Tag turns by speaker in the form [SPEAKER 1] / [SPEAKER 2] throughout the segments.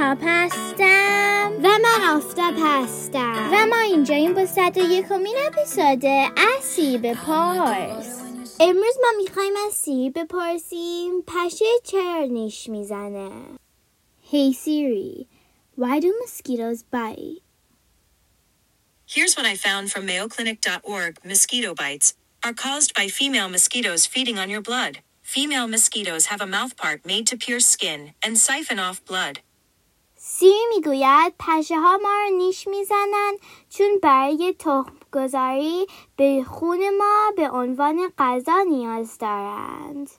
[SPEAKER 1] آفتاب هستم
[SPEAKER 2] و من آفتاب هستم
[SPEAKER 1] و ما اینجا این با صد و یکمین اپیزود اسی پارس
[SPEAKER 2] امروز ما میخوایم از سی بپرسیم پشه چرا نیش میزنه
[SPEAKER 1] Hey Siri, why do mosquitoes bite?
[SPEAKER 3] Here's what I found from MayoClinic.org mosquito bites are caused by female mosquitoes feeding on your blood. Female mosquitoes have a mouthpart made to pierce skin and siphon off blood.
[SPEAKER 2] سی می‌گوید پشه ها ما رو نیش می‌زنن چون برای تخم گذاری به خون ما به عنوان غذا نیاز دارند.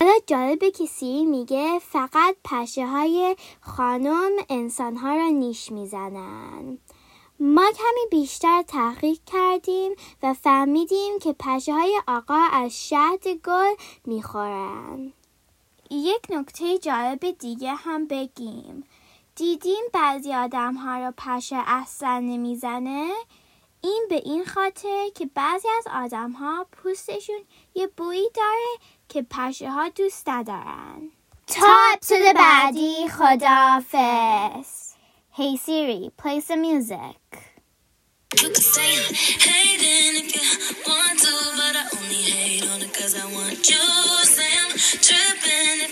[SPEAKER 2] حالا جالبه که سی میگه فقط پشه های خانم انسان ها را نیش می‌زنن. ما کمی بیشتر تحقیق کردیم و فهمیدیم که پشه های آقا از شهد گل می‌خورن. یک نکته جالب دیگه هم بگیم. دیدیم بعضی آدم ها را پشه اصلا نمی‌زنه این به این خاطر که بعضی از آدم ها پوستشون یه بویی داره که پشه ها دوست ندارن تا اپسود بعدی خدافز
[SPEAKER 1] Hey Siri, play some music.
[SPEAKER 4] You could say I'm hating if you want to, but I only hate on it cause I want you. Say I'm tripping if